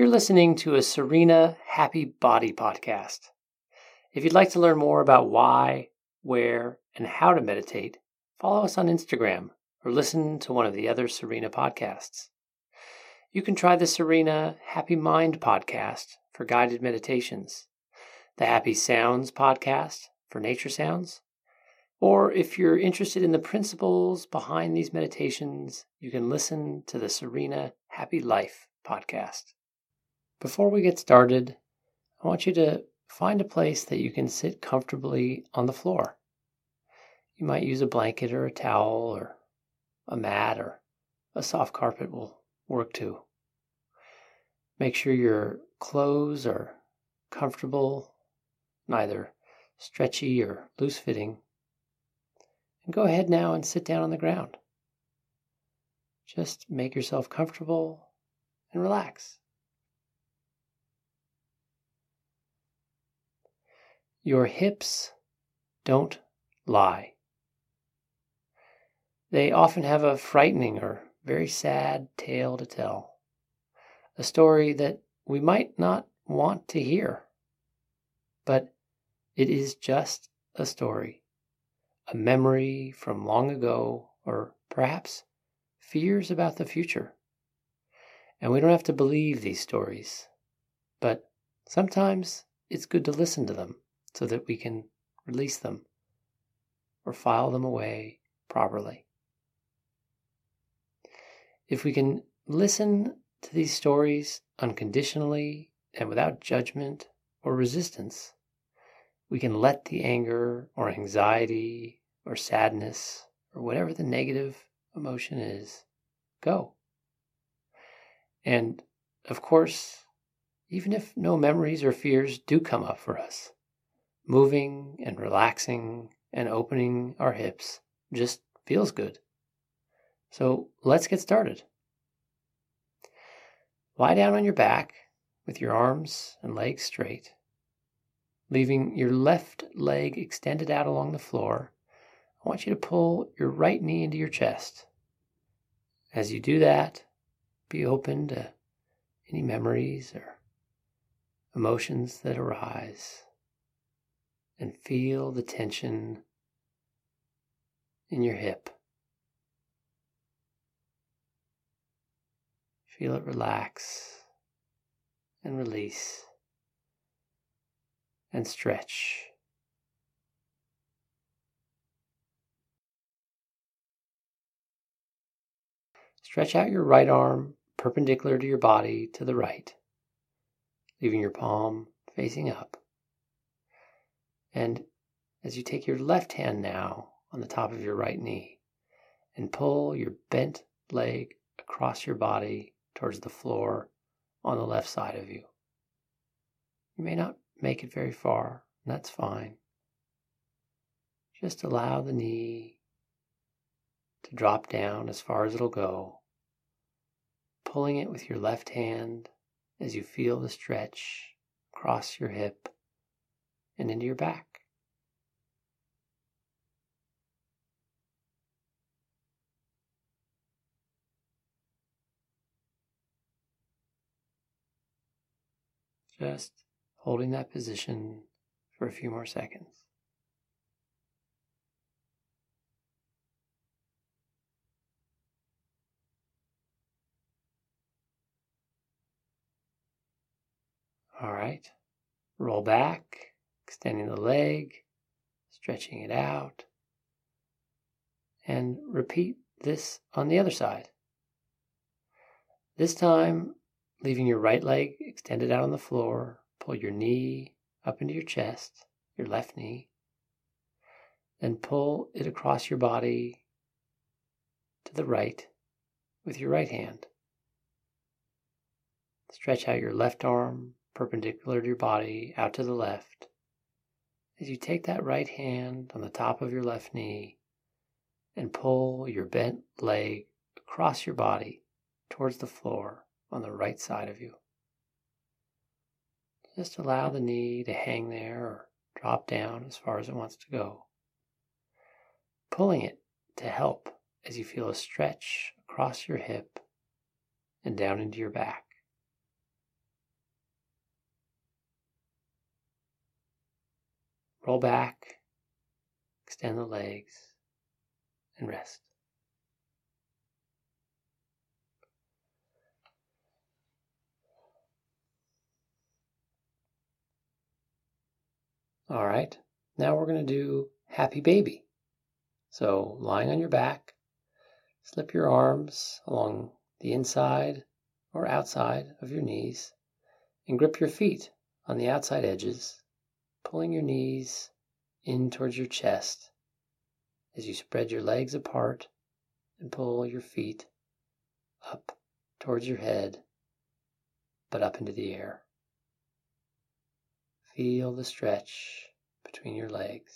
You're listening to a Serena Happy Body podcast. If you'd like to learn more about why, where, and how to meditate, follow us on Instagram or listen to one of the other Serena podcasts. You can try the Serena Happy Mind podcast for guided meditations, the Happy Sounds podcast for nature sounds, or if you're interested in the principles behind these meditations, you can listen to the Serena Happy Life podcast. Before we get started, I want you to find a place that you can sit comfortably on the floor. You might use a blanket or a towel or a mat or a soft carpet will work too. Make sure your clothes are comfortable, neither stretchy or loose fitting. And go ahead now and sit down on the ground. Just make yourself comfortable and relax. Your hips don't lie. They often have a frightening or very sad tale to tell, a story that we might not want to hear. But it is just a story, a memory from long ago, or perhaps fears about the future. And we don't have to believe these stories, but sometimes it's good to listen to them so that we can release them or file them away properly. If we can listen to these stories unconditionally and without judgment or resistance, we can let the anger or anxiety or sadness or whatever the negative emotion is go. And of course, even if no memories or fears do come up for us, moving and relaxing and opening our hips just feels good. So let's get started. Lie down on your back with your arms and legs straight, leaving your left leg extended out along the floor. I want you to pull your right knee into your chest. As you do that, be open to any memories or emotions that arise and feel the tension in your hip. Feel it relax and release and stretch. Stretch out your right arm perpendicular to your body to the right, leaving your palm facing up. And as you take your left hand now on the top of your right knee and pull your bent leg across your body towards the floor on the left side of you. You may not make it very far, and that's fine. Just allow the knee to drop down as far as it'll go, pulling it with your left hand as you feel the stretch across your hip and into your back. Just holding that position for a few more seconds. All right, roll back extending the leg, stretching it out, and repeat this on the other side. This time, leaving your right leg extended out on the floor, pull your knee up into your chest, your left knee, then pull it across your body to the right with your right hand. Stretch out your left arm perpendicular to your body out to the left as you take that right hand on the top of your left knee and pull your bent leg across your body towards the floor on the right side of you. Just allow the knee to hang there or drop down as far as it wants to go. Pulling it to help as you feel a stretch across your hip and down into your back. Roll back, extend the legs, and rest. All right, now we're going to do happy baby. So, lying on your back, slip your arms along the inside or outside of your knees and grip your feet on the outside edges, pulling your knees in towards your chest as you spread your legs apart and pull your feet up towards your head, but up into the air. Feel the stretch between your legs.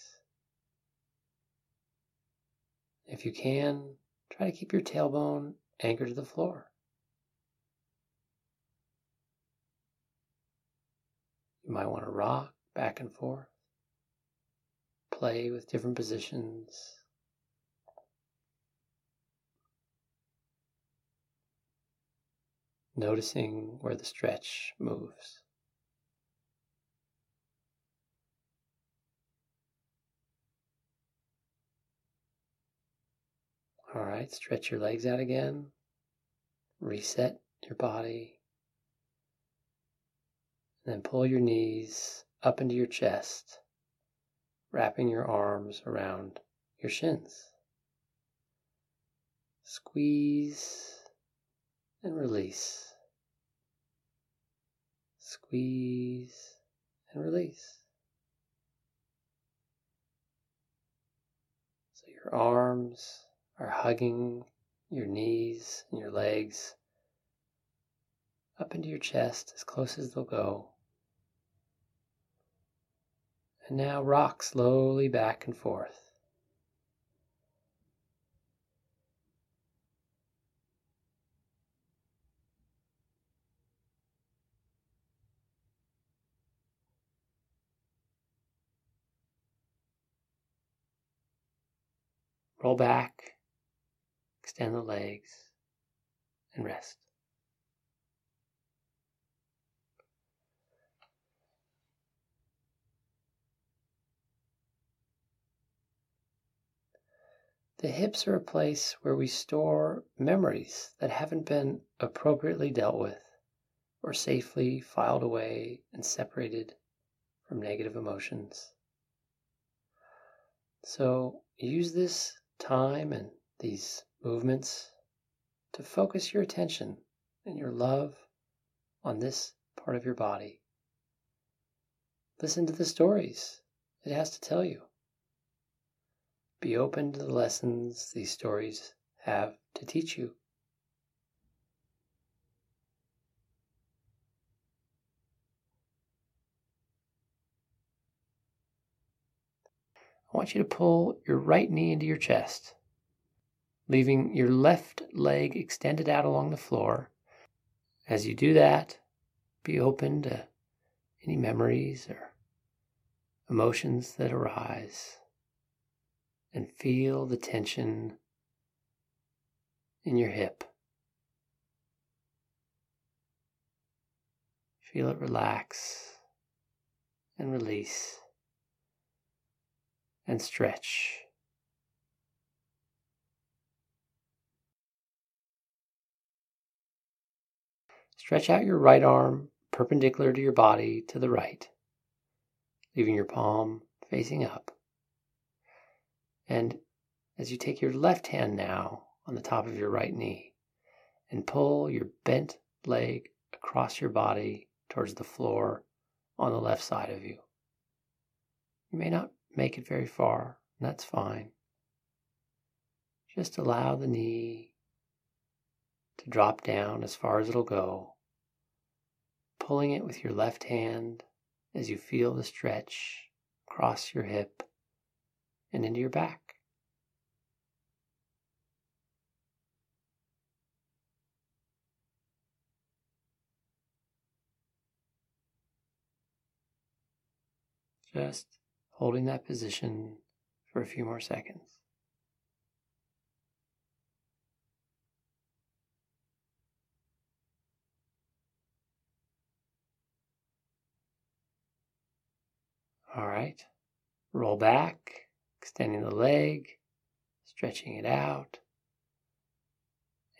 If you can, try to keep your tailbone anchored to the floor. You might want to rock back and forth, play with different positions. Noticing where the stretch moves. All right, stretch your legs out again. Reset your body. And then pull your knees up into your chest, wrapping your arms around your shins. Squeeze and release. Squeeze and release. So your arms are hugging your knees and your legs up into your chest as close as they'll go. And now rock slowly back and forth. Roll back Extend the legs and rest. The hips are a place where we store memories that haven't been appropriately dealt with or safely filed away and separated from negative emotions. So use this time and these movements to focus your attention and your love on this part of your body. Listen to the stories it has to tell you. Be open to the lessons these stories have to teach you. I want you to pull your right knee into your chest leaving your left leg extended out along the floor. As you do that, be open to any memories or emotions that arise and feel the tension in your hip. Feel it relax and release and stretch. Stretch out your right arm perpendicular to your body to the right, leaving your palm facing up. And as you take your left hand now on the top of your right knee and pull your bent leg across your body towards the floor on the left side of you. You may not make it very far, and that's fine. Just allow the knee to drop down as far as it'll go pulling it with your left hand as you feel the stretch across your hip and into your back. Just holding that position for a few more seconds. All right. Roll back, extending the leg, stretching it out,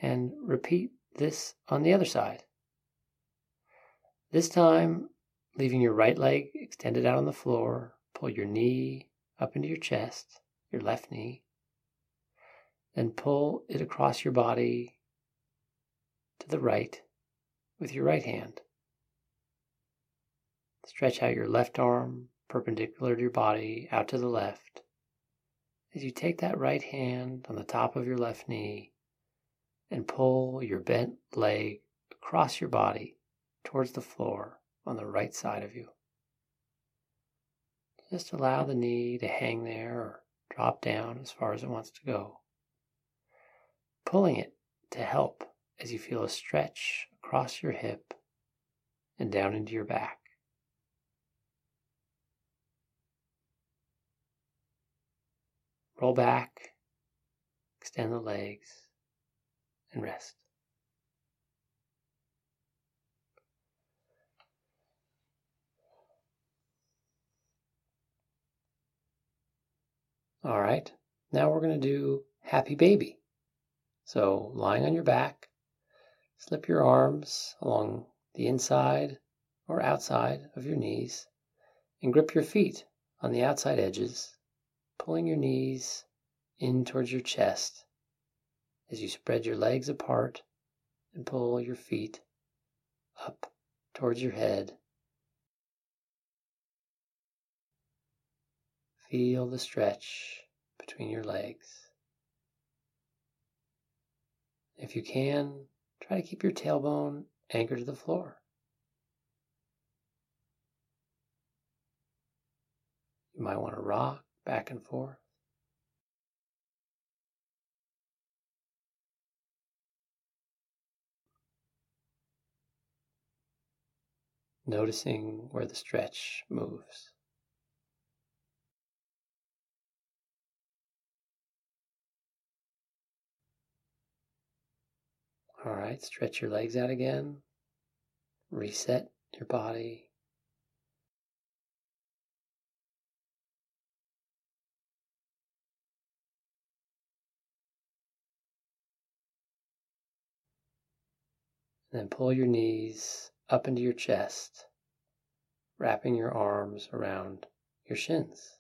and repeat this on the other side. This time, leaving your right leg extended out on the floor, pull your knee up into your chest, your left knee, then pull it across your body to the right with your right hand. Stretch out your left arm perpendicular to your body out to the left. As you take that right hand on the top of your left knee and pull your bent leg across your body towards the floor on the right side of you. Just allow the knee to hang there or drop down as far as it wants to go. Pulling it to help as you feel a stretch across your hip and down into your back. Roll back, extend the legs, and rest. All right, now we're going to do happy baby. So, lying on your back, slip your arms along the inside or outside of your knees and grip your feet on the outside edges, pulling your knees in towards your chest as you spread your legs apart and pull your feet up towards your head. Feel the stretch between your legs. If you can, try to keep your tailbone anchored to the floor. You might want to rock back and forth. Noticing where the stretch moves. All right, stretch your legs out again. Reset your body. Then pull your knees up into your chest, wrapping your arms around your shins.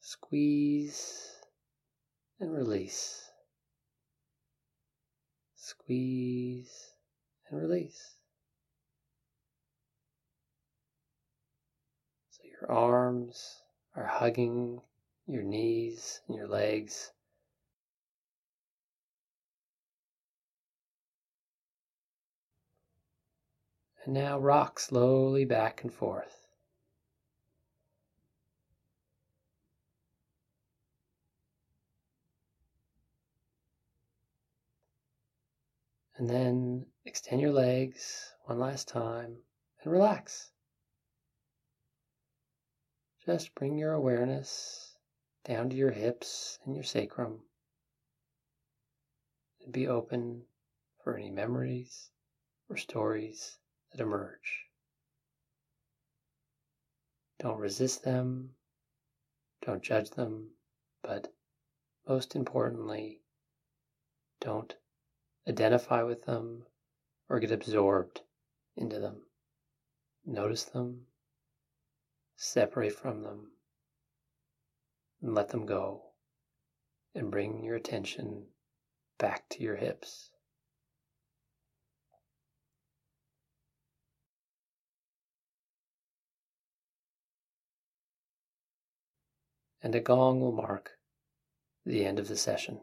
Squeeze and release. Squeeze and release. So your arms are hugging your knees and your legs. And now rock slowly back and forth. And then extend your legs one last time and relax. Just bring your awareness down to your hips and your sacrum and be open for any memories or stories that emerge. Don't resist them, don't judge them, but most importantly, don't identify with them, or get absorbed into them. Notice them, separate from them, and let them go, and bring your attention back to your hips. And a gong will mark the end of the session.